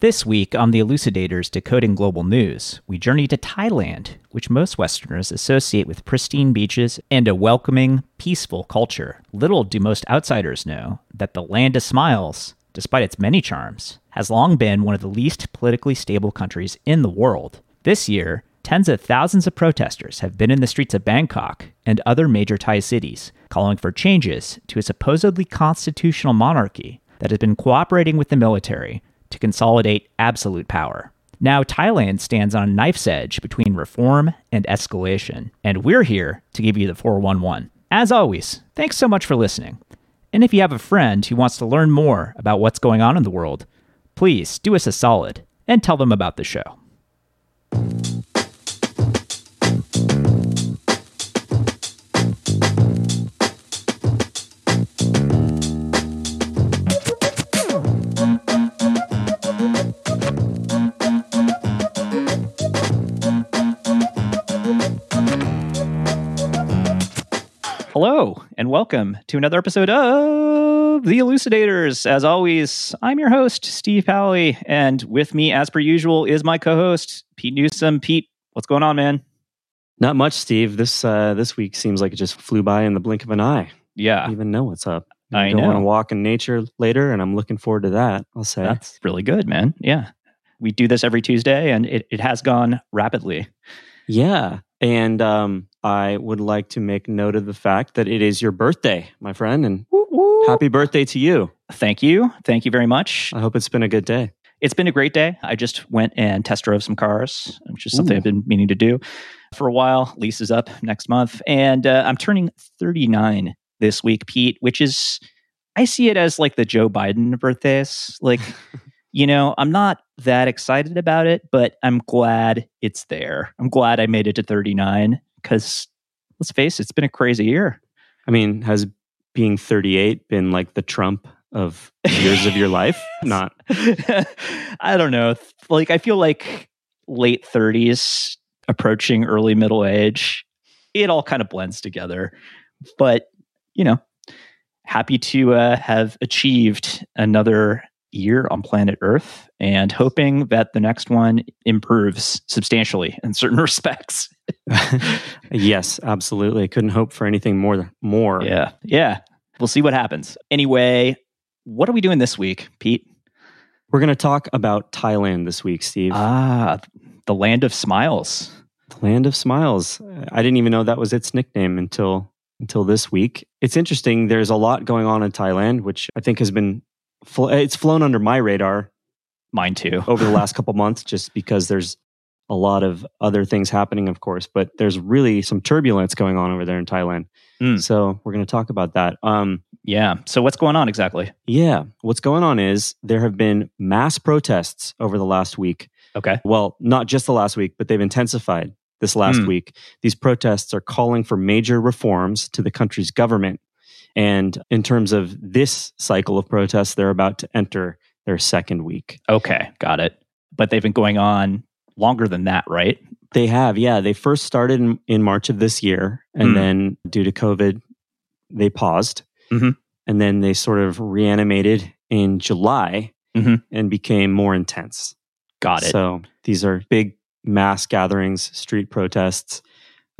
This week on the Elucidators Decoding Global News, we journey to Thailand, which most Westerners associate with pristine beaches and a welcoming, peaceful culture. Little do most outsiders know that the land of smiles, despite its many charms, has long been one of the least politically stable countries in the world. This year, tens of thousands of protesters have been in the streets of Bangkok and other major Thai cities, calling for changes to a supposedly constitutional monarchy that has been cooperating with the military to consolidate absolute power. Now, Thailand stands on a knife's edge between reform and escalation, and we're here to give you the 411. As always, thanks so much for listening. And if you have a friend who wants to learn more about what's going on in the world, please do us a solid and tell them about the show. Hello, and welcome to another episode of The Elucidators. As always, I'm your host, Steve Pally, and with me, as per usual, is my co host, Pete Newsom. Pete, what's going on, man? Not much, Steve. This uh, this week seems like it just flew by in the blink of an eye. Yeah. I don't even know what's up. I go know. on to walk in nature later, and I'm looking forward to that. I'll say. That's really good, man. Yeah. We do this every Tuesday, and it, it has gone rapidly. Yeah. And um, I would like to make note of the fact that it is your birthday, my friend, and happy birthday to you. Thank you. Thank you very much. I hope it's been a good day. It's been a great day. I just went and test drove some cars, which is something Ooh. I've been meaning to do for a while. Lease is up next month. And uh, I'm turning 39 this week, Pete, which is, I see it as like the Joe Biden birthdays. Like, you know, I'm not that excited about it, but I'm glad it's there. I'm glad I made it to 39 because let's face it, it's been a crazy year. I mean, has being 38 been like the Trump of years of your life? Not. I don't know. Like, I feel like late 30s, approaching early middle age, it all kind of blends together. But, you know, happy to uh, have achieved another year on planet Earth and hoping that the next one improves substantially in certain respects. yes, absolutely. Couldn't hope for anything more. More. Yeah. Yeah. We'll see what happens. Anyway, what are we doing this week, Pete? We're going to talk about Thailand this week, Steve. Ah, the land of smiles. The Land of Smiles. I didn't even know that was its nickname until until this week. It's interesting. There's a lot going on in Thailand, which I think has been it's flown under my radar Mine too. over the last couple months, just because there's a lot of other things happening, of course. But there's really some turbulence going on over there in Thailand. Mm. So we're going to talk about that. Um, Yeah. So what's going on exactly? yeah, what's going on is there have been mass protests over the last week Okay. well, not just the last week, but they've intensified this last Hmm. week. These protests are calling for major reforms to the country's government. And in terms of this cycle of protests, they're about to enter their second week. Okay. Got it. But they've been going on longer than that, right? They have, yeah. They first started in, in March of this year, and Hmm. then due to COVID, they paused. Mhm. And then they sort of reanimated in July Mhm. and became more intense. Got it. So these are big mass gatherings, street protests,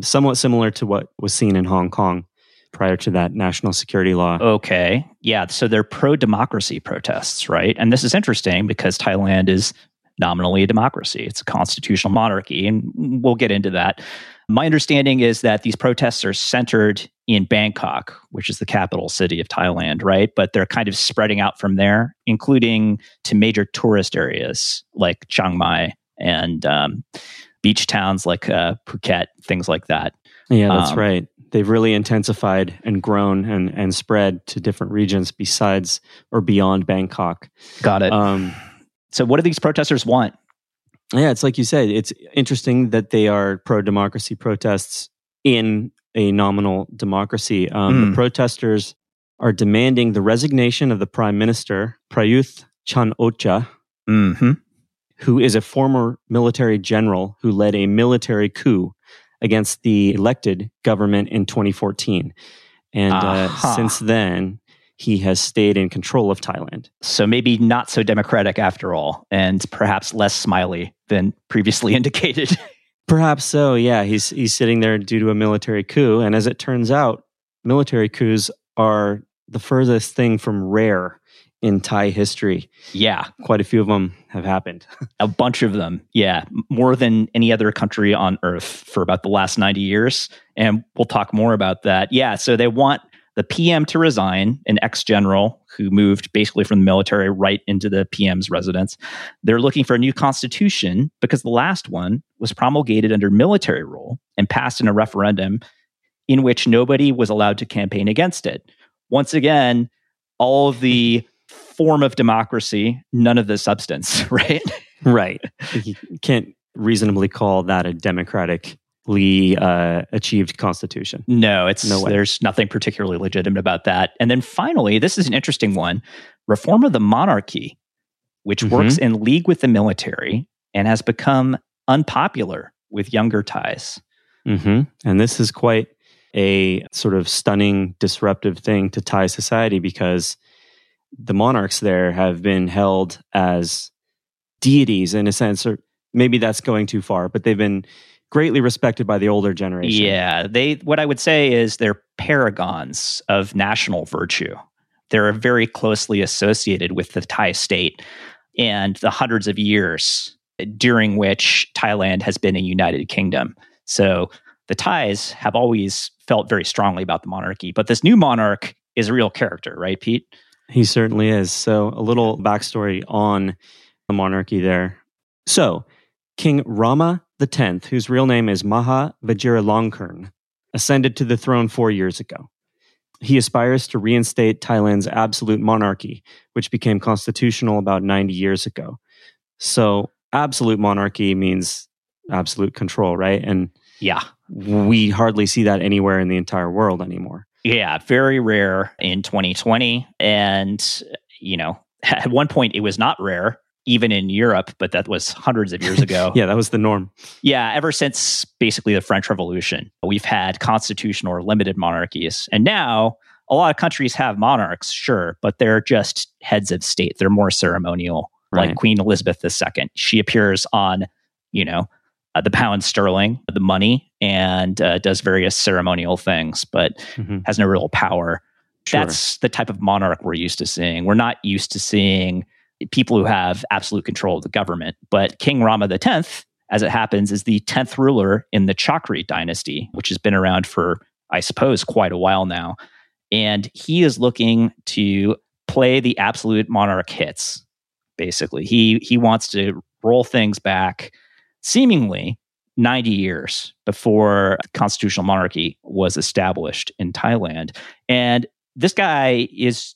somewhat similar to what was seen in Hong Kong prior to that national security law. okay. Yeah. So they're pro democracy protests, right? And this is interesting because Thailand is nominally a democracy, it's a constitutional monarchy. And we'll get into that. My understanding is that these protests are centered in Bangkok, which is the capital city of Thailand, right? But they're kind of spreading out from there, including to major tourist areas like Chiang Mai and um, beach towns like uh, Phuket, things like that. Yeah, that's Um, right. They've really intensified and grown and, and spread to different regions besides or beyond Bangkok. Got it. Um, so, what do these protesters want? yeah, it's like you said, it's interesting that they are pro democracy protests in a nominal democracy. Um, Mm. The protesters are demanding the resignation of the prime minister, Prayuth Chan Ocha, Mm-hmm. who is a former military general who led a military coup against the elected government in 2014. And Aha. uh, since then, he has stayed in control of Thailand. So maybe not so democratic after all, and perhaps less smiley than previously indicated. Perhaps so, yeah. He's he's sitting there due to a military coup. And as it turns out, military coups are the furthest thing from rare in Thai history. Yeah. Quite a few of them have happened. a bunch of them. Yeah. More than any other country on earth for about the last 90 years. And we'll talk more about that. Yeah. So they want the PM to resign, an ex general who moved basically from the military right into the PM's residence. They're looking for a new constitution because the last one was promulgated under military rule and passed in a referendum in which nobody was allowed to campaign against it. Once again, all of the form of democracy, none of the substance, right? right. You can't reasonably call that a democratically uh, achieved constitution. No, it's no way. there's nothing particularly legitimate about that. And then finally, this is an interesting one: reform of the monarchy, which mm-hmm. works in league with the military and has become unpopular with younger Thais. Mm-hmm. And this is quite a sort of stunning, disruptive thing to Thai society because the monarchs there have been held as deities in a sense, or maybe that's going too far, but they've been greatly respected by the older generation. Yeah, they what I would say is they're paragons of national virtue. They're very closely associated with the Thai state and the hundreds of years during which Thailand has been a united kingdom. So the Thais have always felt very strongly about the monarchy, but this new monarch is a real character, right, Pete? He certainly is. So, a little backstory on the monarchy there. So, King Rama X, whose real name is Maha Vajiralongkorn, ascended to the throne four years ago. He aspires to reinstate Thailand's absolute monarchy, which became constitutional about 90 years ago. So, absolute monarchy means absolute control, right? And yeah, we hardly see that anywhere in the entire world anymore. Yeah, very rare in 2020. And, you know, at one point it was not rare even in Europe, but that was hundreds of years ago. yeah, that was the norm. Yeah, ever since basically the French Revolution, we've had constitutional or limited monarchies. And now a lot of countries have monarchs, sure, but they're just heads of state. They're more ceremonial, right. like Queen Elizabeth II. She appears on, you know, uh, the pound sterling, the money, and uh, does various ceremonial things, but mm-hmm. has no real power. Sure. That's the type of monarch we're used to seeing. We're not used to seeing people who have absolute control of the government. But King Rama X, as it happens, is the 10th ruler in the Chakri dynasty, which has been around for, I suppose, quite a while now. And he is looking to play the absolute monarch hits, basically. He, he wants to roll things back seemingly 90 years before constitutional monarchy was established in Thailand. And this guy is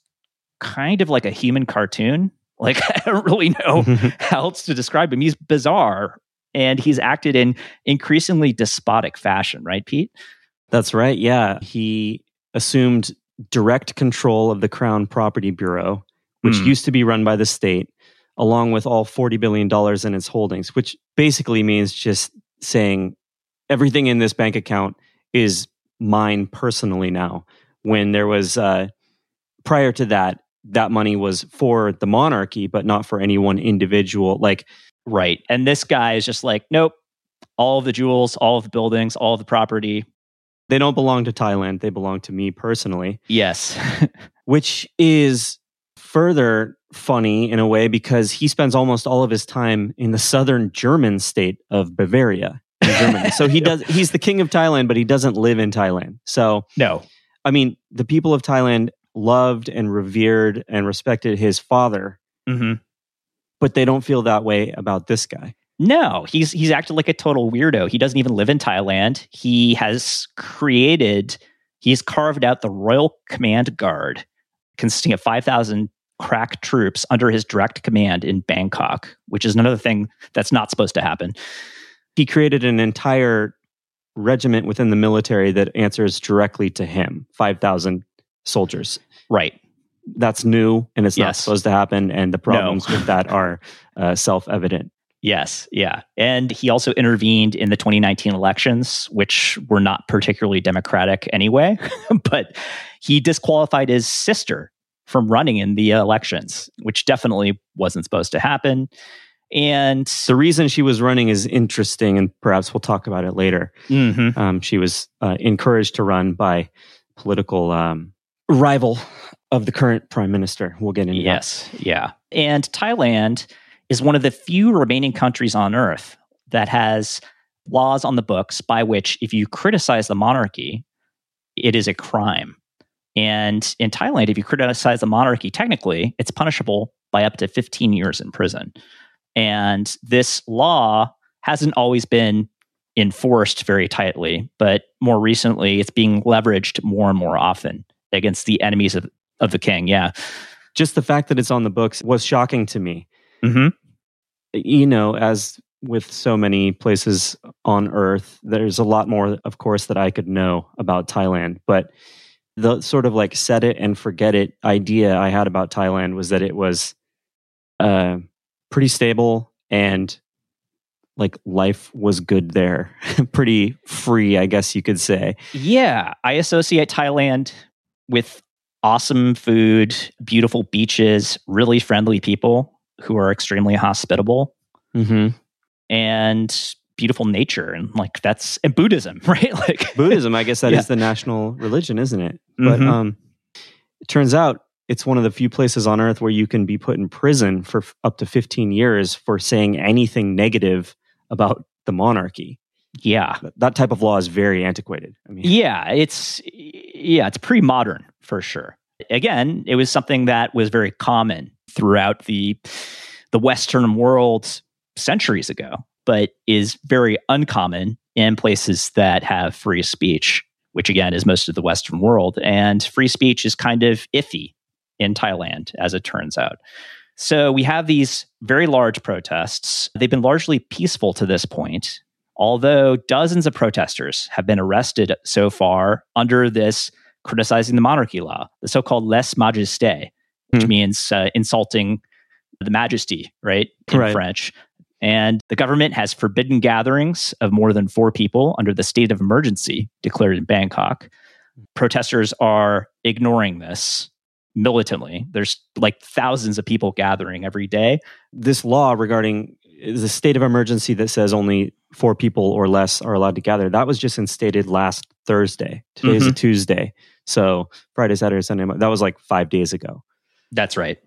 kind of like a human cartoon. Like, I don't really know how else to describe him. He's bizarre and he's acted in increasingly despotic fashion, right, Pete? That's right. Yeah. He assumed direct control of the Crown Property Bureau, which mm. used to be run by the state along with all $40 billion in its holdings, which basically means just saying everything in this bank account is mine personally now. When there was, uh, prior to that, that money was for the monarchy, but not for any one individual. Like, right. And this guy is just like, nope, all of the jewels, all of the buildings, all of the property. They don't belong to Thailand. They belong to me personally. Yes. which is further funny in a way because he spends almost all of his time in the southern German state of Bavaria Germany. so he does he's the king of Thailand, but he doesn't live in Thailand. So no. I mean, the people of Thailand loved and revered and respected his father. Mm-hmm. But they don't feel that way about this guy. No, he's he's acted like a total weirdo. He doesn't even live in Thailand. He has created, he's carved out the Royal Command Guard, consisting of 5,000 crack troops under his direct command in Bangkok, which is another thing that's not supposed to happen. He created an entire regiment within the military that answers directly to him 5,000 soldiers. Right. That's new and it's yes. not supposed to happen. And the problems no. with that are uh, self evident. Yes, yeah. And he also intervened in the 2019 elections, which were not particularly democratic anyway, but he disqualified his sister from running in the elections, which definitely wasn't supposed to happen. And the reason she was running is interesting, and perhaps we'll talk about it later. mm-hmm. Um, she was uh, encouraged to run by political um, rival of the current prime minister. We'll get into that. Yes, yeah. And Thailand is one of the few remaining countries on earth that has laws on the books by which if you criticize the monarchy, it is a crime. And in Thailand, if you criticize the monarchy, technically, it's punishable by up to 15 years in prison. And this law hasn't always been enforced very tightly, but more recently, it's being leveraged more and more often against the enemies of, of the king. Yeah. Just the fact that it's on the books was shocking to me. Mm-hmm. You know, as with so many places on earth, there's a lot more, of course, that I could know about Thailand. But the sort of like set it and forget it idea I had about Thailand was that it was uh, pretty stable and like life was good there. pretty free, I guess you could say. Yeah, I associate Thailand with awesome food, beautiful beaches, really friendly people who are extremely hospitable, Mm-hmm. and beautiful nature. And like that's and Buddhism, right? Like Buddhism, I guess that is Yeah. the national religion, isn't it? But Mhm. um, it turns out it's one of the few places on earth where you can be put in prison for f- up to 15 years for saying anything negative about the monarchy. yeah. That- That type of law is very antiquated. I mean, Yeah, it's yeah, it's pre-modern for sure. Again, it was something that was very common throughout the the Western world centuries ago, but is very uncommon in places that have free speech, which again is most of the Western world. And free speech is kind of iffy in Thailand, as it turns out. So we have these very large protests. They've been largely peaceful to this point, although dozens of protesters have been arrested so far under this criticizing the monarchy law, the so called lèse majesté, which Hmm. means uh, insulting the majesty, right? In Right. French. And the government has forbidden gatherings of more than four people under the state of emergency declared in Bangkok. Protesters are ignoring this militantly. There's like thousands of people gathering every day. this law regarding the state of emergency that says only four people or less are allowed to gather, that was just instated last Thursday. Today is a mm-hmm. Tuesday. So Friday, Saturday, Sunday, that was like five days ago. That's right.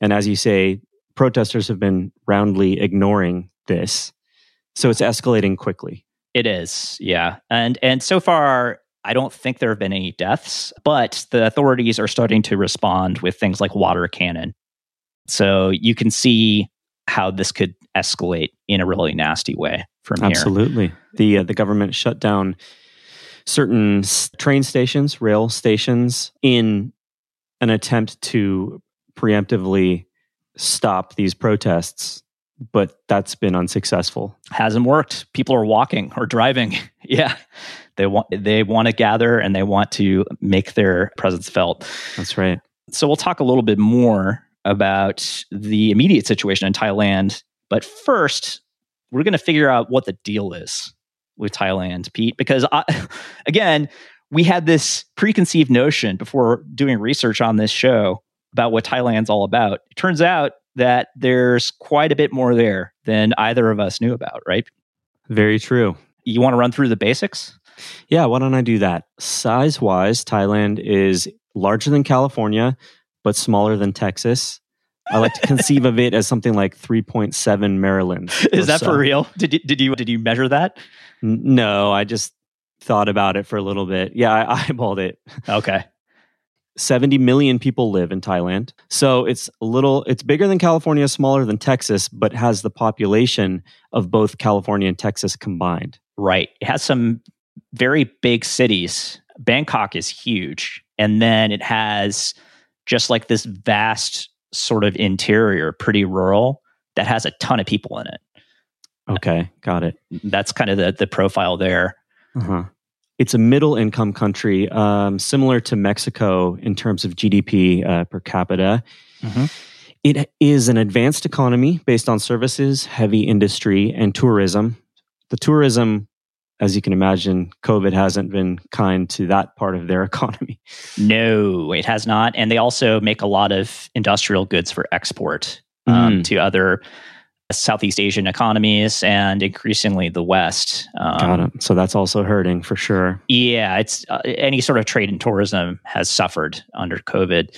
And as you say, protesters have been roundly ignoring this. So it's escalating quickly. It is, yeah. And and so far I don't think there have been any deaths, but the authorities are starting to respond with things like water cannon. So you can see how this could escalate in a really nasty way from here. Absolutely. The uh, the government shut down certain s- train stations, rail stations in an attempt to preemptively stop these protests, but that's been unsuccessful. Hasn't worked. People are walking or driving. yeah. They want they want to gather and they want to make their presence felt. That's right. So we'll talk a little bit more about the immediate situation in Thailand. But first, we're going to figure out what the deal is with Thailand, Pete, because I, again, we had this preconceived notion before doing research on this show about what Thailand's all about. It turns out that there's quite a bit more there than either of us knew about, right? Very true. You want to run through the basics? Yeah, why don't I do that? Size wise, Thailand is larger than California, but smaller than Texas. I like to conceive of it as something like 3.7 Maryland. Is that so. for real? Did you, did you did you measure that? No, I just thought about it for a little bit. Yeah, I eyeballed it. Okay. 70 million people live in Thailand. So it's a little, it's bigger than California, smaller than Texas, but has the population of both California and Texas combined. Right. It has some very big cities. Bangkok is huge. And then it has just like this vast sort of interior, pretty rural, that has a ton of people in it. Okay, got it. That's kind of the, the profile there. Uh-huh. It's a middle income country, um, similar to Mexico in terms of GDP uh, per capita. Mhm. It is an advanced economy based on services, heavy industry, and tourism. The tourism as you can imagine, COVID hasn't been kind to that part of their economy. No, it has not. And they also make a lot of industrial goods for export um, mm. to other Southeast Asian economies and increasingly the West. Um, Got it. So that's also hurting for sure. Yeah, it's uh, any sort of trade and tourism has suffered under COVID.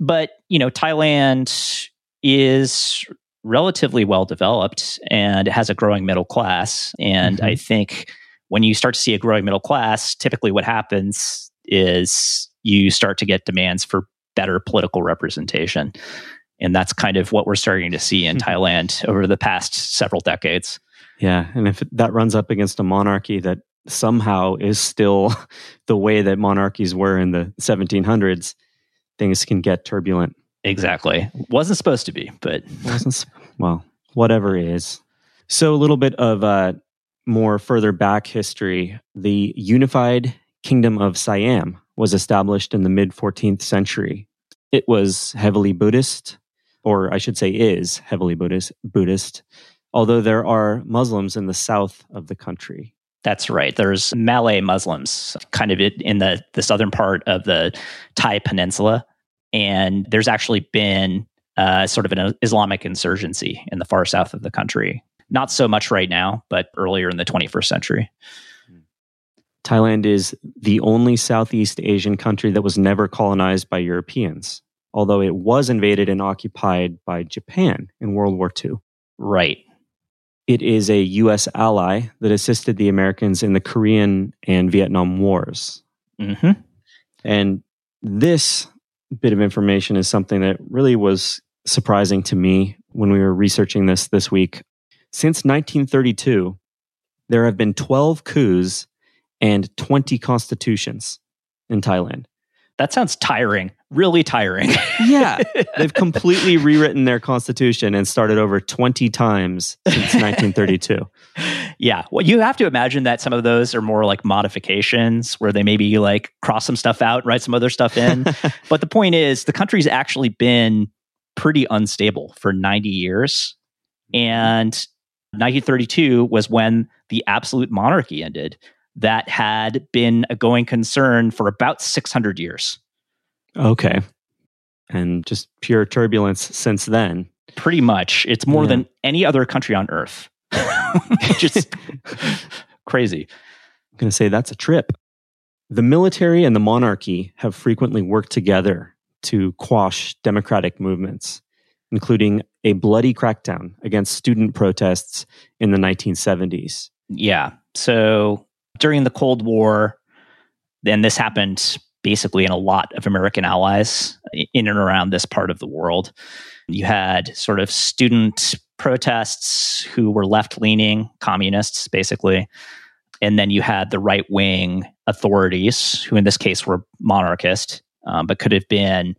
But, you know, Thailand is relatively well developed and has a growing middle class. And mm-hmm. I think when you start to see a growing middle class, typically what happens is you start to get demands for better political representation. And that's kind of what we're starting to see in mm-hmm. Thailand over the past several decades. Yeah. And if that runs up against a monarchy that somehow is still the way that monarchies were in the 1700s, things can get turbulent. Exactly. Wasn't supposed to be, but wasn't well, whatever is. So a little bit of uh, more further back history. The unified kingdom of Siam was established in the mid 14th century. It was heavily Buddhist, or I should say, is heavily Buddhist. Buddhist, although there are Muslims in the south of the country. That's right. There's Malay Muslims, kind of in the the southern part of the Thai Peninsula and there's actually been uh, sort of an Islamic insurgency in the far south of the country. Not so much right now, but earlier in the 21st century. Thailand is the only Southeast Asian country that was never colonized by Europeans, although it was invaded and occupied by Japan in World War II. Right. It is a U.S. ally that assisted the Americans in the Korean and Vietnam Wars. Mm-hmm. And this bit of information is something that really was surprising to me when we were researching this this week. Since 1932, there have been 12 coups and 20 constitutions in Thailand. That sounds tiring, really tiring. yeah. They've completely rewritten their constitution and started over 20 times since 1932. yeah. Well, you have to imagine that some of those are more like modifications where they maybe like cross some stuff out, write some other stuff in. but the point is, the country's actually been pretty unstable for 90 years. Mm-hmm. And 1932 was when the absolute monarchy ended that had been a going concern for about 600 years. Okay. And just pure turbulence since then. Pretty much. It's more yeah. than any other country on earth. just crazy. I'm going to say that's a trip. The military and the monarchy have frequently worked together to quash democratic movements, including a bloody crackdown against student protests in the 1970s. Yeah. So during the Cold War, then this happened basically in a lot of American allies in and around this part of the world. You had sort of student protests who were left leaning communists, basically. And then you had the right wing authorities, who in this case were monarchist, um, but could have been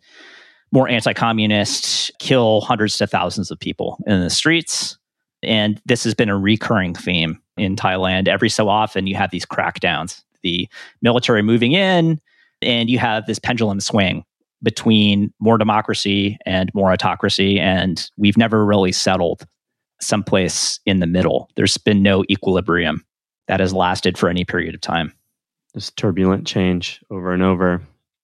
more anti communist, kill hundreds to thousands of people in the streets. And this has been a recurring theme in Thailand. Every so often, you have these crackdowns, the military moving in, and you have this pendulum swing between more democracy and more autocracy. And we've never really settled someplace in the middle. There's been no equilibrium that has lasted for any period of time. This turbulent change over and over.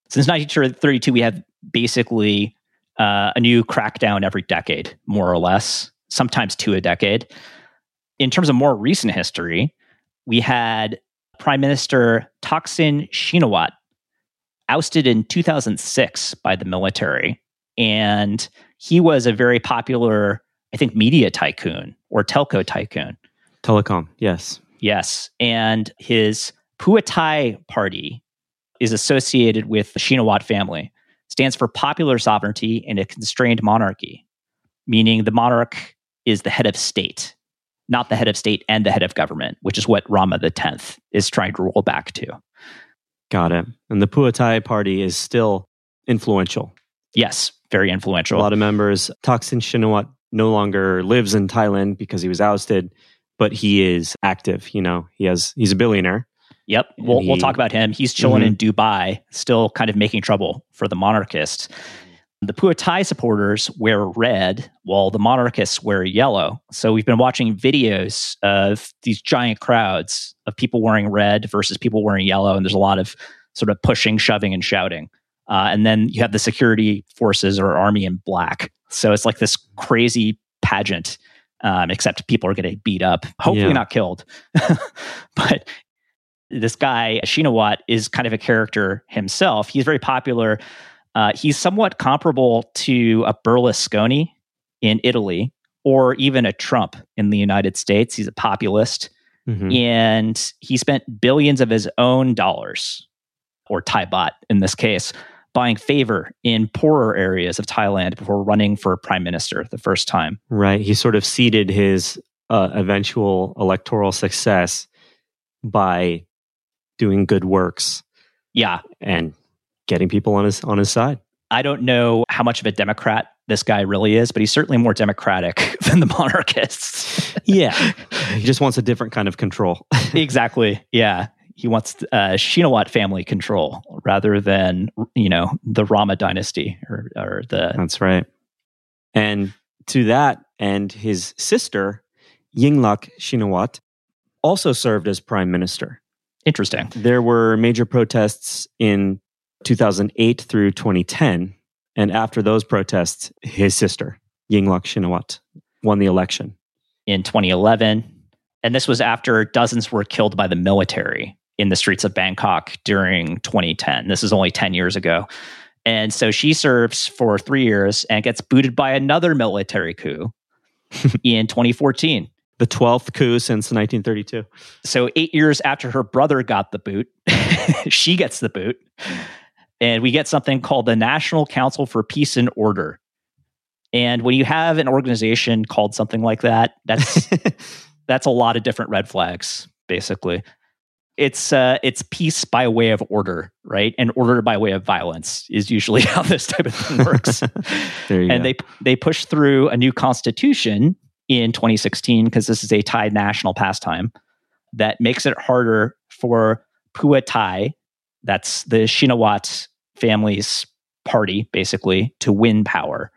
Since 1932, we have basically uh, a new crackdown every decade, more or less sometimes two a decade. In terms of more recent history, we had Prime Minister Thaksin Shinawatra ousted in 2006 by the military. And he was a very popular, I think, media tycoon or telco tycoon. Telecom, yes. Yes. And his Pheu Thai party is associated with the Shinawat family, stands for popular sovereignty in a constrained monarchy, meaning the monarch is the head of state, not the head of state and the head of government, which is what Rama X is trying to roll back to. Got it. And the Pheu Thai party is still influential. Yes, very influential. A lot of members. Thaksin Shinawat no longer lives in Thailand because he was ousted, but he is active. You know, he has he's a billionaire. Yep, we'll he, we'll talk about him. He's chilling mm-hmm. in Dubai, still kind of making trouble for the monarchists. The Pheu Thai supporters wear red while the monarchists wear yellow. So we've been watching videos of these giant crowds of people wearing red versus people wearing yellow. And there's a lot of sort of pushing, shoving, and shouting. Uh, and then you have the security forces or army in black. So it's like this crazy pageant, um, except people are getting beat up, hopefully Yeah. not killed. but this guy, Shinawat, is kind of a character himself. He's very popular. Uh, he's somewhat comparable to a Berlusconi in Italy or even a Trump in the United States. He's a populist Mhm. and he spent billions of his own dollars, or Thai baht in this case, buying favor in poorer areas of Thailand before running for prime minister the first time. Right. He sort of seeded his uh, eventual electoral success by doing good works Yeah, and getting people on his on his side. I don't know how much of a Democrat this guy really is, but he's certainly more democratic than the monarchists. Yeah. he just wants a different kind of control. exactly. Yeah. He wants uh, Shinawat family control rather than, you know, the Rama dynasty or, or the. That's right. And to that and his sister, Yingluck Shinawat, also served as prime minister. Interesting. There were major protests in 2008 through 2010. And after those protests, his sister, Yingluck Shinawat, won the election. in 2011. And this was after dozens were killed by the military in the streets of Bangkok during 2010. This is only 10 years ago. And so she serves for three years and gets booted by another military coup in 2014. The 12th coup since 1932. So, eight years after her brother got the boot, she gets the boot. And we get something called the National Council for Peace and Order. And when you have an organization called something like that, that's that's a lot of different red flags basically it's uh it's peace by way of order right and order by way of violence is usually how this type of thing works there you and go. they they pushed through a new constitution in 2016 because this is a thai national pastime that makes it harder for Pheu Thai that's the shinawat family's party basically to win power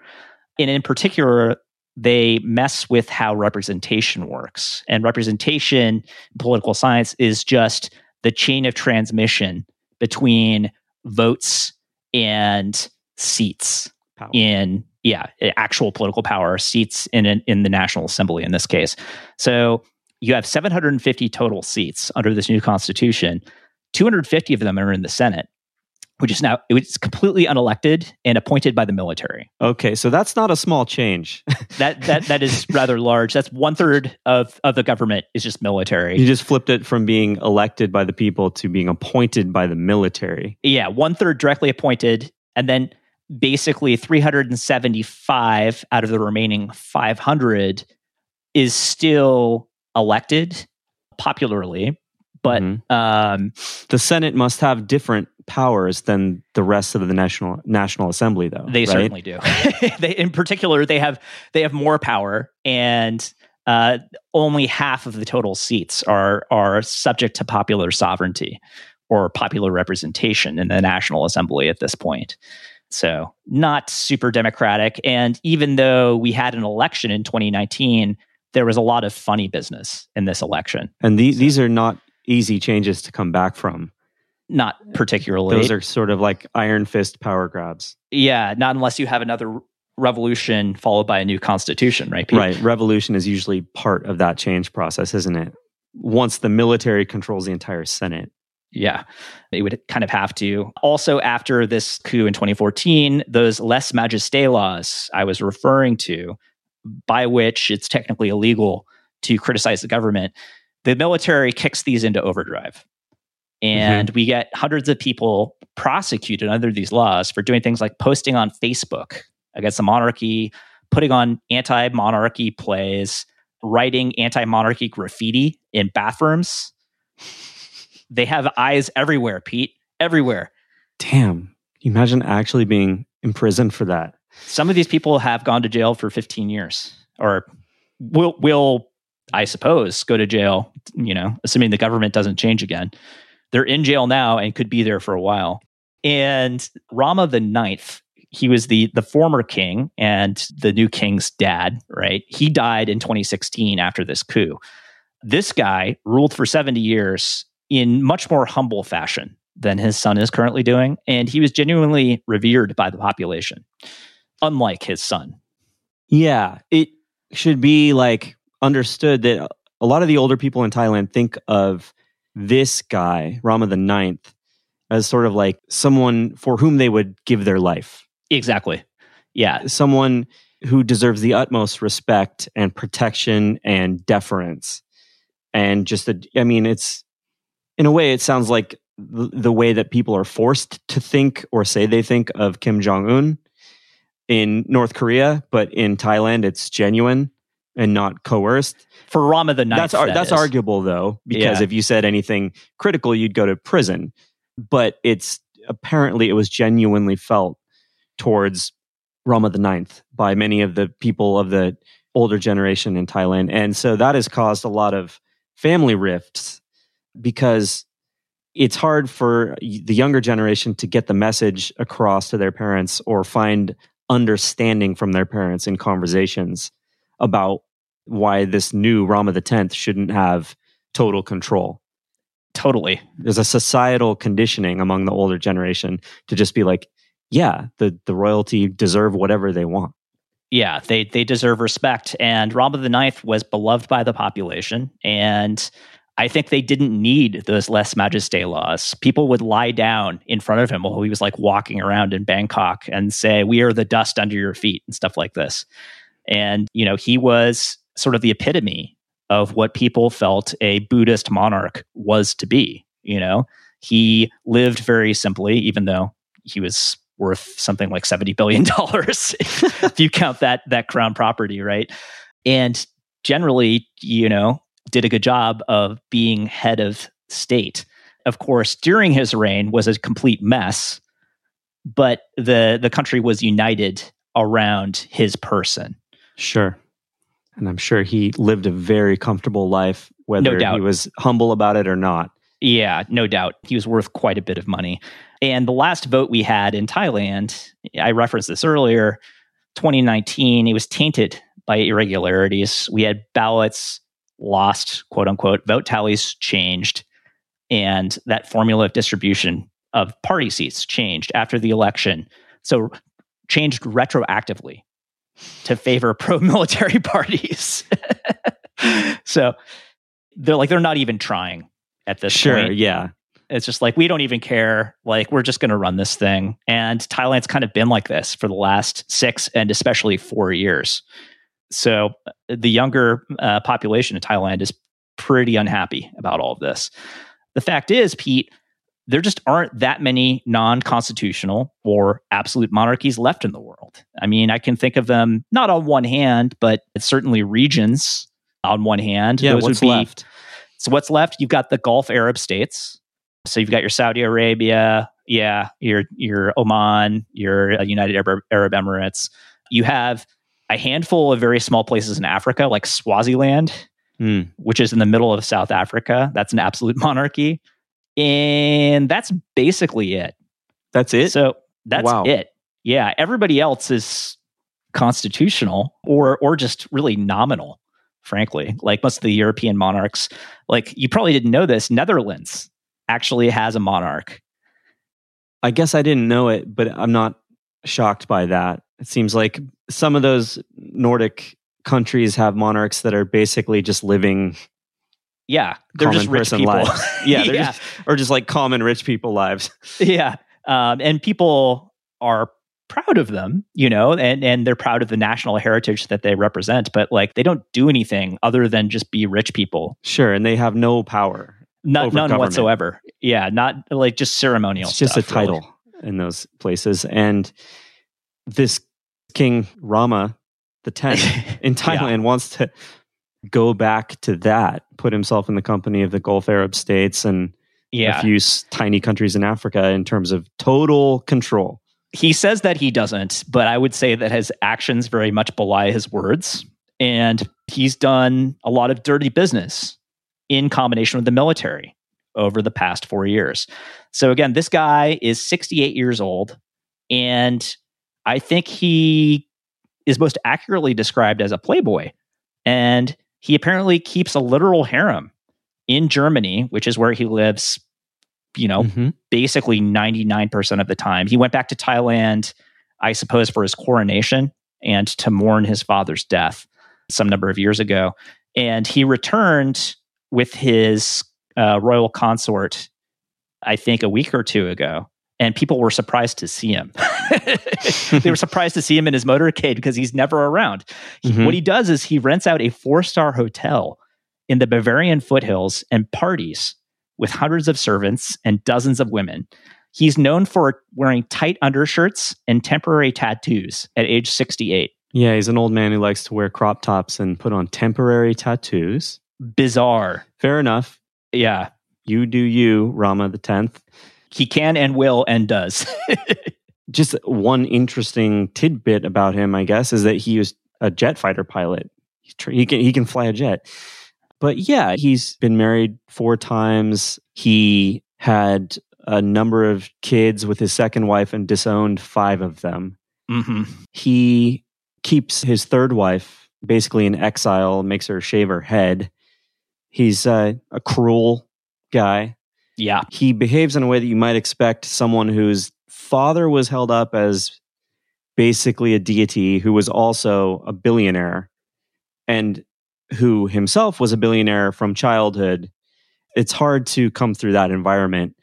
and in particular they mess with how representation works. And representation in political science is just the chain of transmission between votes and seats Power. in yeah, actual political power, seats in an, in the National Assembly in this case. So you have 750 total seats under this new constitution. 250 of them are in the Senate, which is now it's completely unelected and appointed by the military Okay, so that's not a small change. that that that is rather large. That's one third of of the government is just military. you just flipped it from being elected by the people to being appointed by the military. Yeah, one third directly appointed, and then basically 375 out of the remaining 500 is still elected popularly, but Mhm. um, The Senate must have different powers than the rest of the National National Assembly, though. They right? certainly do. they, in particular, they have they have more power, and uh, only half of the total seats are are subject to popular sovereignty or popular representation in the National Assembly at this point. So, not super democratic. And even though we had an election in 2019, there was a lot of funny business in this election. And the, these are not easy changes to come back from. Not particularly. Those are sort of like iron fist power grabs. yeah, not unless you have another revolution followed by a new constitution, right? Pete? Right. Revolution is usually part of that change process, isn't it? Once the military controls the entire Senate. Yeah, they would kind of have to. Also, after this coup in 2014, those lèse majesté laws I was referring to, by which it's technically illegal to criticize the government, the military kicks these into overdrive. Mm-hmm. And we get hundreds of people prosecuted under these laws for doing things like posting on Facebook against the monarchy, putting on anti monarchy plays, writing anti monarchy graffiti in bathrooms. They have eyes everywhere, Pete, everywhere. Damn. Imagine actually being imprisoned for that? Some of these people have gone to jail for 15 years or will will I suppose go to jail, you know, assuming the government doesn't change again. They're in jail now and could be there for a while. And Rama the Ninth he was the the former king and the new king's dad, right? He died in 2016 after this coup. This guy ruled for 70 years in much more humble fashion than his son is currently doing, and he was genuinely revered by the population, unlike his son. Yeah, it should be like understood that a lot of the older people in Thailand think of this guy, Rama the Ninth, as sort of like someone for whom they would give their life. Exactly. Yeah. Someone who deserves the utmost respect and protection and deference. And just, a, I mean, it's in a way, it sounds like the, the way that people are forced to think or say they think of Kim Jong un in North Korea, but in Thailand, it's genuine and not coerced. For Rama the Ninth, that's ar- that that's is. arguable though, because Yeah. if you said anything critical, you'd go to prison. But it's apparently it was genuinely felt towards Rama the Ninth by many of the people of the older generation in Thailand, and so that has caused a lot of family rifts because it's hard for the younger generation to get the message across to their parents or find understanding from their parents in conversations about why this new Rama the Tenth shouldn't have total control. Totally. There's a societal conditioning among the older generation to just be like, yeah, the the royalty deserve whatever they want. Yeah, they they deserve respect. And Rama the Ninth was beloved by the population, and I think they didn't need those lèse majesté laws. People would lie down in front of him while he was like walking around in Bangkok and say, "We are the dust under your feet" and stuff like this. And you know, he was sort of the epitome of what people felt a Buddhist monarch was to be. You know, he lived very simply, even though he was worth something like seventy billion dollars if you count that that crown property, right? And generally, you know, did a good job of being head of state. Of course, during his reign was a complete mess, but the the country was united around his person. Sure. And I'm sure he lived a very comfortable life, whether doubt. he was humble about it or not. Yeah, no doubt. He was worth quite a bit of money. And the last vote we had in Thailand, I referenced this earlier, 2019, it was tainted by irregularities. We had ballots lost, quote unquote, vote tallies changed, and that formula of distribution of party seats changed after the election. So changed retroactively to favor pro-military parties. so they're like they're not even trying at this Sure, point. yeah. It's just like we don't even care. Like we're just going to run this thing. And Thailand's kind of been like this for the last six and especially four years. So uh, the younger uh, population in Thailand is pretty unhappy about all of this. The fact is, Pete, there just aren't that many non-constitutional or absolute monarchies left in the world. I mean, I can think of them not on one hand, but certainly regions on one hand. Yeah, Those what's would be left? so what's left? You've got the Gulf Arab states. So you've got your Saudi Arabia, yeah, your your Oman, your uh, United Arab, Arab Emirates. You have a handful of very small places in Africa, like Swaziland, Hmm. which is in the middle of South Africa. That's an absolute monarchy, and that's basically it. That's it? So that's Wow. it. Yeah, everybody else is constitutional or or just really nominal, frankly. Like most of the European monarchs, like you probably didn't know this, Netherlands actually has a monarch. I guess I didn't know it, but I'm not shocked by that. It seems like some of those Nordic countries have monarchs that are basically just living Yeah, they're just rich people. lives. Yeah, they're yeah, Just, or just like common rich people lives. yeah. Um, and people are proud of them, you know, and and they're proud of the national heritage that they represent. But like, they don't do anything other than just be rich people. Sure, and they have no power. Not, none government. whatsoever. Yeah, not like just ceremonial. It's just a stuff, really. title in those places. And this King Rama the Tenth in Thailand wants to go back to that, put himself in the company of the Gulf Arab states and Yeah, a few tiny countries in Africa in terms of total control. he says that he doesn't, but I would say that his actions very much belie his words. And he's done a lot of dirty business in combination with the military over the past four years. So, again, this guy is 68 years old. And I think he is most accurately described as a playboy. And he apparently keeps a literal harem in Germany, which is where he lives, you know, mm-hmm. basically 99% of the time. He went back to Thailand, I suppose, for his coronation and to mourn his father's death some number of years ago. And he returned with his uh, royal consort, I think, a week or two ago. And people were surprised to see him. they were surprised to see him in his motorcade because he's never around. Mm-hmm. What he does is he rents out a four star hotel in the Bavarian foothills and parties with hundreds of servants and dozens of women. He's known for wearing tight undershirts and temporary tattoos at age 68. Yeah, he's an old man who likes to wear crop tops and put on temporary tattoos. Bizarre. Fair enough. Yeah. You do you, Rama the 10th. He can and will and does. Just one interesting tidbit about him, I guess, is that he was a jet fighter pilot. He can he can fly a jet. But yeah, he's been married four times. He had a number of kids with his second wife and disowned five of them. Mm-hmm. He keeps his third wife basically in exile, makes her shave her head. He's uh, a cruel guy. Yeah. He behaves in a way that you might expect someone whose father was held up as basically a deity who was also a billionaire. And who himself was a billionaire from childhood, it's hard to come through that environment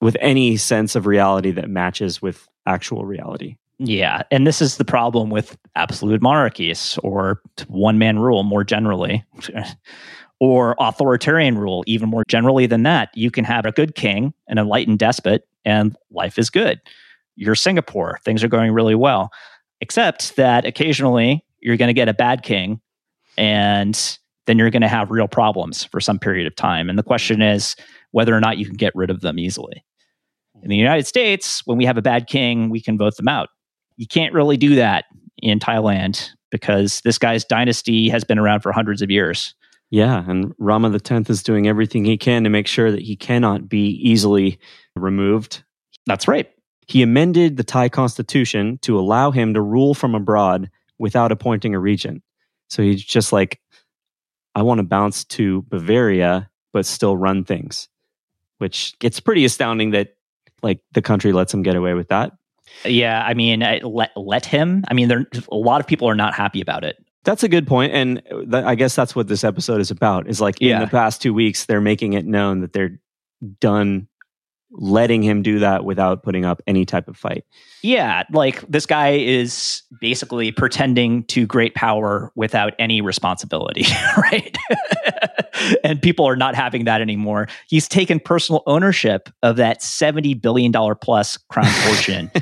with any sense of reality that matches with actual reality. Yeah. And this is the problem with absolute monarchies or one man rule more generally, or authoritarian rule, even more generally than that. You can have a good king, an enlightened despot, and life is good. You're Singapore, things are going really well, except that occasionally you're going to get a bad king and then you're going to have real problems for some period of time. And the question is whether or not you can get rid of them easily. In the United States, when we have a bad king, we can vote them out. You can't really do that in Thailand because this guy's dynasty has been around for hundreds of years. Yeah, and Rama the Tenth is doing everything he can to make sure that he cannot be easily removed. That's right. He amended the Thai constitution to allow him to rule from abroad without appointing a regent. So he's just like, I want to bounce to Bavaria, but still run things, which it's pretty astounding that like the country lets him get away with that. Yeah, I mean, let let him. I mean, there a lot of people are not happy about it. That's a good point, and th- I guess that's what this episode is about. Is like in the past two weeks, they're making it known that they're done letting him do that without putting up any type of fight. Yeah, like this guy is basically pretending to great power without any responsibility, right? and people are not having that anymore. He's taken personal ownership of that $70 billion plus crown fortune.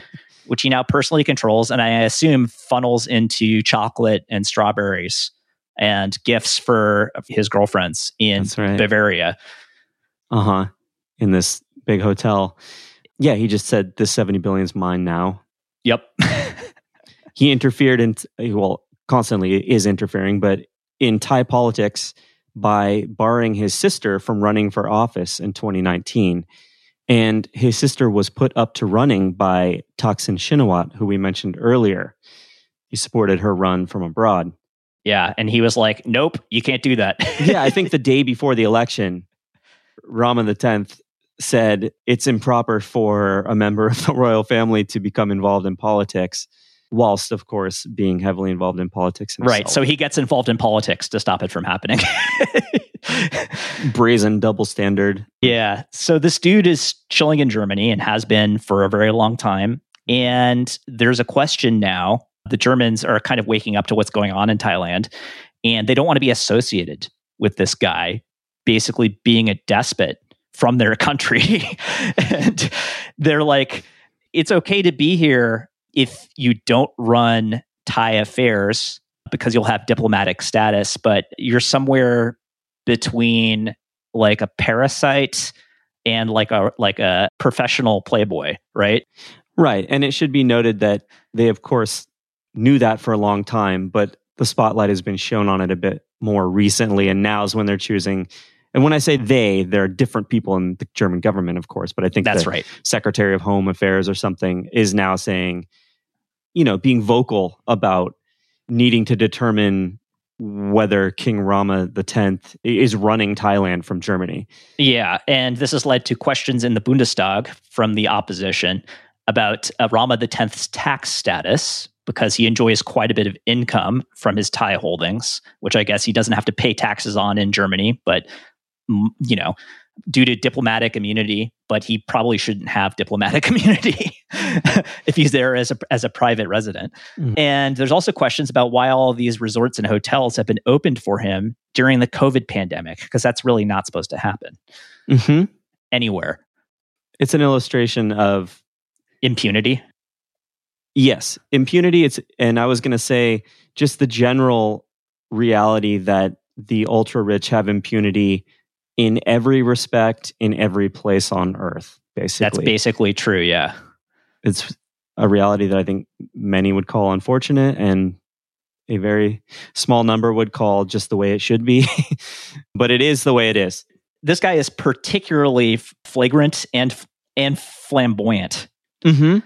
which he now personally controls and I assume funnels into chocolate and strawberries and gifts for his girlfriends in right. Bavaria. Uh huh. In this big hotel. Yeah, he just said this 70 billion is mine now. Yep. he interfered in, well, constantly is interfering, but in Thai politics by barring his sister from running for office in 2019. And his sister was put up to running by Thaksin Shinawatra, who we mentioned earlier. He supported her run from abroad. Yeah. And he was like, nope, you can't do that. yeah. I think the day before the election, Rama the 10th said it's improper for a member of the royal family to become involved in politics whilst of course being heavily involved in politics himself. right so he gets involved in politics to stop it from happening brazen double standard yeah so this dude is chilling in germany and has been for a very long time and there's a question now the germans are kind of waking up to what's going on in thailand and they don't want to be associated with this guy basically being a despot from their country. and they're like, it's okay to be here if you don't run Thai affairs because you'll have diplomatic status, but you're somewhere between like a parasite and like a like a professional playboy, right? Right. And it should be noted that they of course knew that for a long time, but the spotlight has been shown on it a bit more recently and now is when they're choosing and when I say they, there are different people in the German government, of course, but I think that's right. Secretary of Home Affairs or something is now saying you know, being vocal about needing to determine whether King Rama X is running Thailand from Germany. Yeah, and this has led to questions in the Bundestag from the opposition about uh, Rama X's tax status because he enjoys quite a bit of income from his Thai holdings, which I guess he doesn't have to pay taxes on in Germany, but you know, due to diplomatic immunity, but he probably shouldn't have diplomatic immunity if he's there as a as a private resident. Mm. And there's also questions about why all these resorts and hotels have been opened for him during the COVID pandemic, because that's really not supposed to happen mm-hmm. anywhere. It's an illustration of impunity. Yes, impunity. It's and I was going to say just the general reality that the ultra rich have impunity in every respect in every place on earth basically that's basically. true yeah. It's a reality that i think many would call unfortunate and a very small number would call just the way it should be. But it is the way it is. This guy is particularly flagrant and and flamboyant. Mm-hmm.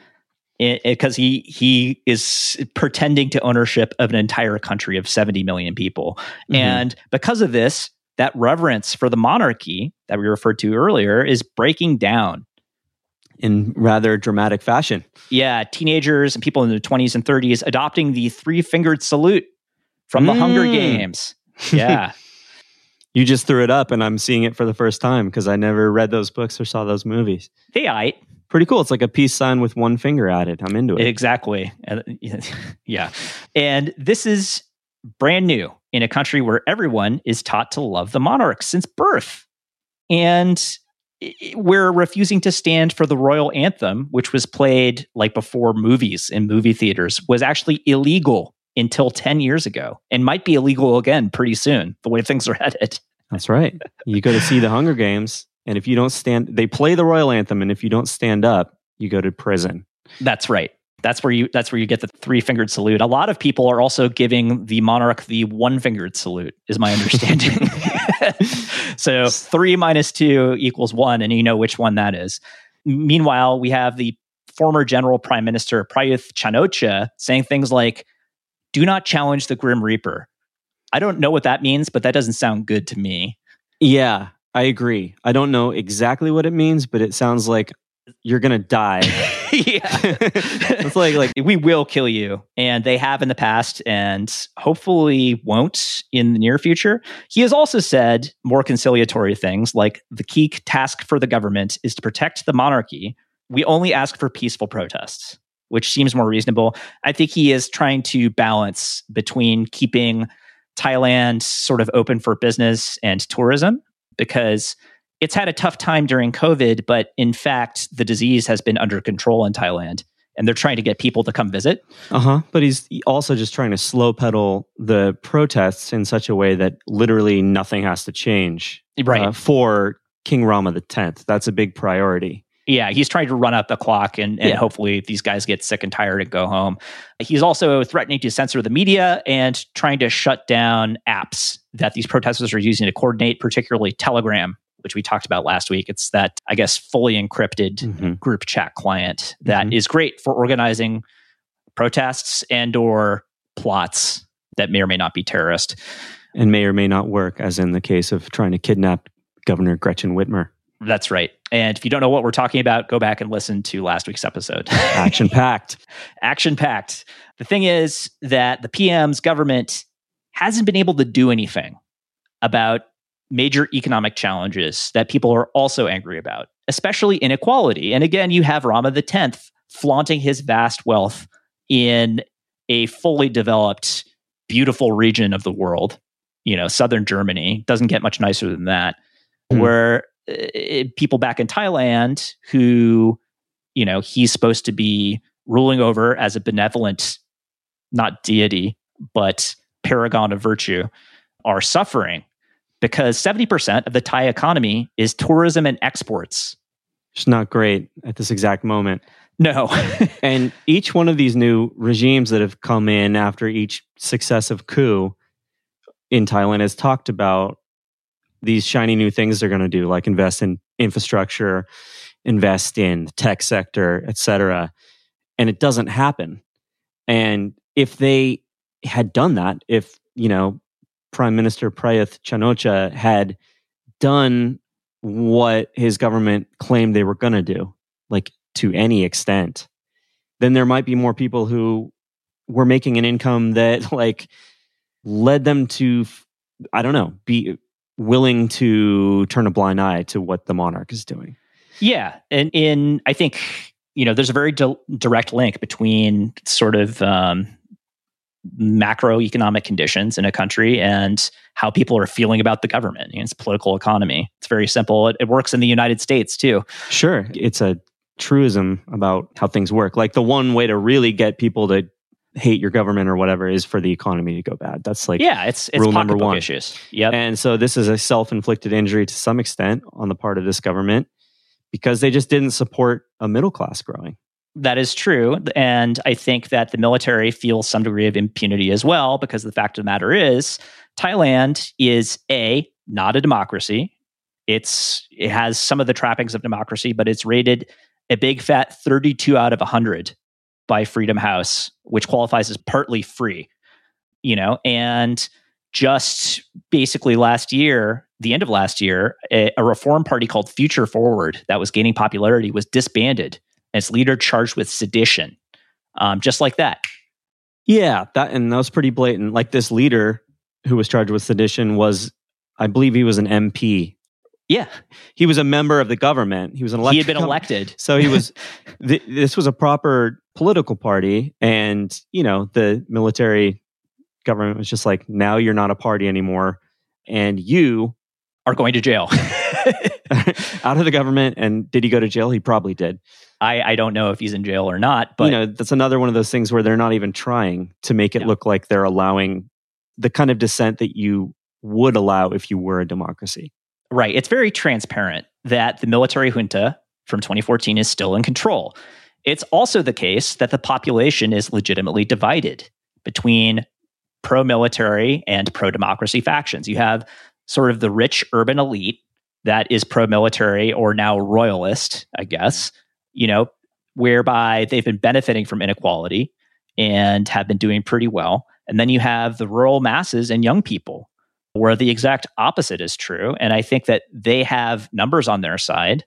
Because he he is pretending to ownership of an entire country of 70 million people. Mm-hmm. and because of this that reverence for the monarchy that we referred to earlier is breaking down in rather dramatic fashion. Yeah, teenagers and people in their 20s and 30s adopting the three fingered salute from the mm. Hunger Games. Yeah. you just threw it up, and I'm seeing it for the first time because I never read those books or saw those movies. They I pretty cool. It's like a peace sign with one finger added. I'm into it. Exactly. yeah. And this is brand new in a country where everyone is taught to love the monarch since birth. And we're refusing to stand for the royal anthem, which was played like before movies in movie theaters, was actually illegal until 10 years ago and might be illegal again pretty soon, the way things are headed. That's right. You go to see the Hunger Games, and if you don't stand, they play the royal anthem, and if you don't stand up, you go to prison. That's right. That's where you that's where you get the three fingered salute. A lot of people are also giving the monarch the one fingered salute, is my understanding. so three minus two equals one, and you know which one that is. Meanwhile, we have the former general prime minister Prayuth Chan-o-cha saying things like, "Do not challenge the Grim Reaper." I don't know what that means, but that doesn't sound good to me. Yeah, I agree. I don't know exactly what it means, but it sounds like you're gonna die. yeah, it's like like we will kill you, and they have in the past, and hopefully won't in the near future. He has also said more conciliatory things, like the key task for the government is to protect the monarchy. We only ask for peaceful protests, which seems more reasonable. I think he is trying to balance between keeping Thailand sort of open for business and tourism because it's had a tough time during COVID, but in fact, the disease has been under control in Thailand and they're trying to get people to come visit. Uh huh. But he's also just trying to slow pedal the protests in such a way that literally nothing has to change. Right. Uh, for King Rama X. That's a big priority. Yeah, he's trying to run up the clock and, and yeah. hopefully these guys get sick and tired and go home. He's also threatening to censor the media and trying to shut down apps that these protesters are using to coordinate, particularly Telegram, which we talked about last week. It's that, I guess, fully encrypted mm-hmm. group chat client that mm-hmm. is great for organizing protests and or plots that may or may not be terrorist. And may or may not work, as in the case of trying to kidnap Governor Gretchen Whitmer. That's right. And if you don't know what we're talking about, go back and listen to last week's episode. Action packed. Action packed. The thing is that the PM's government hasn't been able to do anything about major economic challenges that people are also angry about, especially inequality. And again, you have Rama X flaunting his vast wealth in a fully developed, beautiful region of the world. You know, southern Germany doesn't get much nicer than that. Mm. Where uh, people back in Thailand, who, you know, he's supposed to be ruling over as a benevolent, not deity, but paragon of virtue, are suffering because 70% of the Thai economy is tourism and exports. It's not great at this exact moment. No. and each one of these new regimes that have come in after each successive coup in Thailand has talked about these shiny new things they're going to do, like invest in infrastructure, invest in the tech sector, etc. And it doesn't happen. And if they had done that, if, you know, Prime Minister Prayuth Chan-o-cha had done what his government claimed they were going to do, like to any extent, then there might be more people who were making an income that like led them to I don't know, be willing to turn a blind eye to what the monarch is doing. Yeah, and in I think you know there's a very di- direct link between sort of um, macroeconomic conditions in a country and how people are feeling about the government. You know, it's political economy. It's very simple. It, it works in the United States too. Sure, it's a truism about how things work. Like the one way to really get people to hate your government or whatever is for the economy to go bad. That's like yeah, it's it's rule number one issues. Yeah, and so this is a self inflicted injury to some extent on the part of this government because they just didn't support a middle class growing. That is true. And I think that the military feels some degree of impunity as well, because the fact of the matter is, Thailand is A, not a democracy. It's it has some of the trappings of democracy, but it's rated a big fat 32 out of 100 by Freedom House, which qualifies as partly free. You know, and just basically last year, the end of last year, a, a reform party called Future Forward that was gaining popularity was disbanded and its leader charged with sedition, um, just like that. Yeah, that and that was pretty blatant. Like this leader who was charged with sedition was, I believe, he was an MP. Yeah, he was a member of the government. He was an elected. He had been elected, so he was. th- this was a proper political party, and you know the military government was just like, now you're not a party anymore, and you are going to jail. out of the government. And did he go to jail? He probably did. I, I don't know if he's in jail or not, but you know, that's another one of those things where they're not even trying to make it look like they're allowing the kind of dissent that you would allow if you were a democracy. Right. It's very transparent that the military junta from 2014 is still in control. It's also the case that the population is legitimately divided between pro military and pro democracy factions. You have sort of the rich urban elite that is pro military or now royalist, I mm-hmm. guess, you know, whereby they've been benefiting from inequality and have been doing pretty well. And then you have the rural masses and young people where the exact opposite is true. And I think that they have numbers on their side,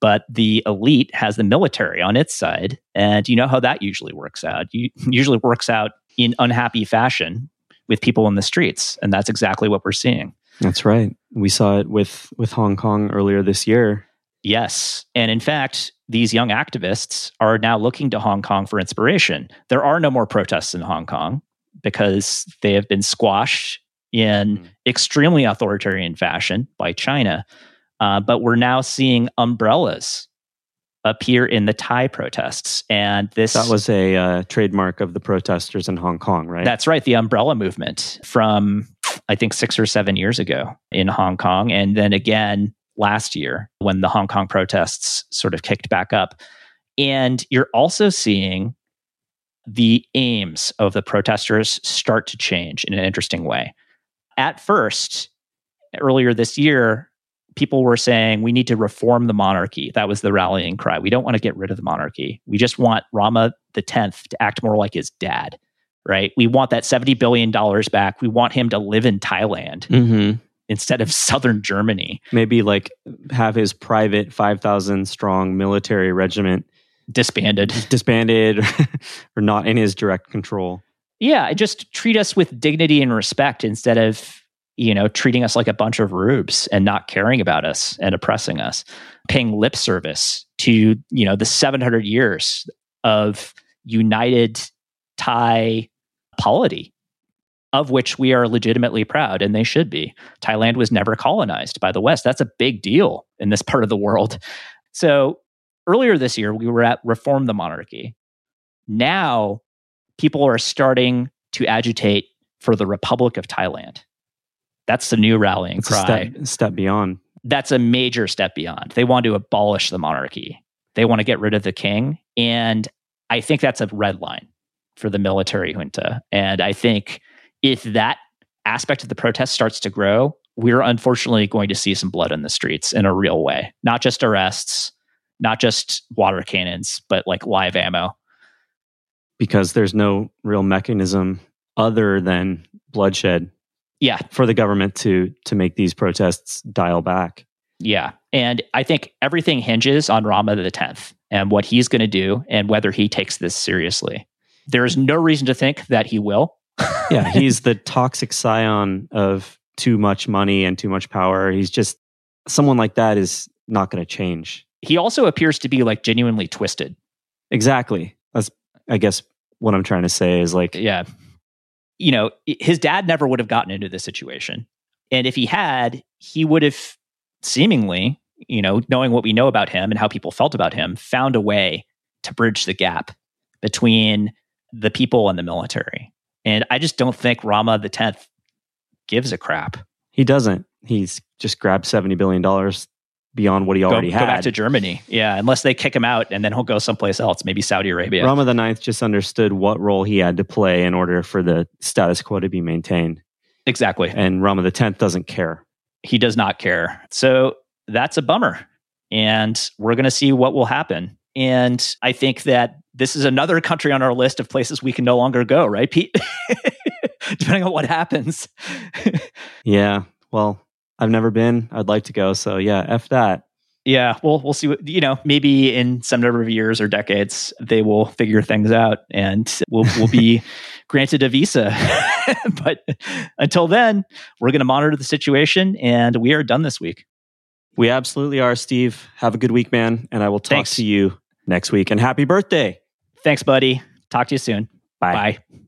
but the elite has the military on its side. And you know how that usually works out. You usually works out in unhappy fashion with people in the streets. And that's exactly what we're seeing. That's right. We saw it with with Hong Kong earlier this year. Yes. And in fact, these young activists are now looking to Hong Kong for inspiration. There are no more protests in Hong Kong because they have been squashed in mm. extremely authoritarian fashion by China. Uh, but we're now seeing umbrellas appear in the Thai protests. And this that was a uh, trademark of the protesters in Hong Kong, right? That's right. The umbrella movement from I think six or seven years ago in Hong Kong. And then again last year when the Hong Kong protests sort of kicked back up. And you're also seeing the aims of the protesters start to change in an interesting way. At first, earlier this year, people were saying we need to reform the monarchy. That was the rallying cry. We don't want to get rid of the monarchy. We just want Rama the 10th to act more like his dad right? We want that $70 billion back. We want him to live in Thailand mm-hmm. instead of southern Germany. Maybe like have his private 5,000 strong military regiment disbanded, disbanded, or not in his direct control. Yeah, just treat us with dignity and respect instead of you know treating us like a bunch of rubes and not caring about us and oppressing us, paying lip service to you know the 700 years of united Thai polity of which we are legitimately proud and they should be. Thailand was never colonized by the West. That's a big deal in this part of the world. So earlier this year, we were at Reform the Monarchy. Now people are starting to agitate for the Republic of Thailand. That's the new rallying it's cry. Step, step beyond. That's a major step beyond. They want to abolish the monarchy. They want to get rid of the king. And I think that's a red line for the military junta. And I think if that aspect of the protest starts to grow, we're unfortunately going to see some blood in the streets in a real way. Not just arrests, not just water cannons, but like live ammo. because there's no real mechanism other than bloodshed Yeah. for the government to to make these protests dial back. Yeah. And I think everything hinges on Rama the 10th and what he's going to do and whether he takes this seriously. There is no reason to think that he will. Yeah, he's the toxic scion of too much money and too much power. He's just someone like that is not going to change. He also appears to be like genuinely twisted. Exactly. That's I guess what I'm trying to say is like Yeah. You know, his dad never would have gotten into this situation. And if he had, he would have seemingly, you know, knowing what we know about him and how people felt about him, found a way to bridge the gap between the people and the military. And I just don't think Rama the 10th gives a crap. he doesn't. He's just grabbed 70 billion dollars beyond what he already go had. Go back to Germany. Yeah, unless they kick him out and then he'll go someplace else, maybe Saudi Arabia. Rama the Ninth just understood what role he had to play in order for the status quo to be maintained. exactly. And Rama the Tenth doesn't care. he does not care. So that's a bummer. And we're going to see what will happen. And I think that this is another country on our list of places we can no longer go, right, Pete? Depending on what happens. Yeah. Well, I've never been. I'd like to go. So yeah, F that. yeah, well, we'll see what, you know, maybe in some number of years or decades, they will figure things out and we'll, we'll be granted a visa. but until then, we're going to monitor the situation and we are done this week. We absolutely are, Steve. Have a good week, man. And I will talk Thanks. to you next week. And happy birthday. Thanks, buddy. Talk to you soon. Bye. Bye.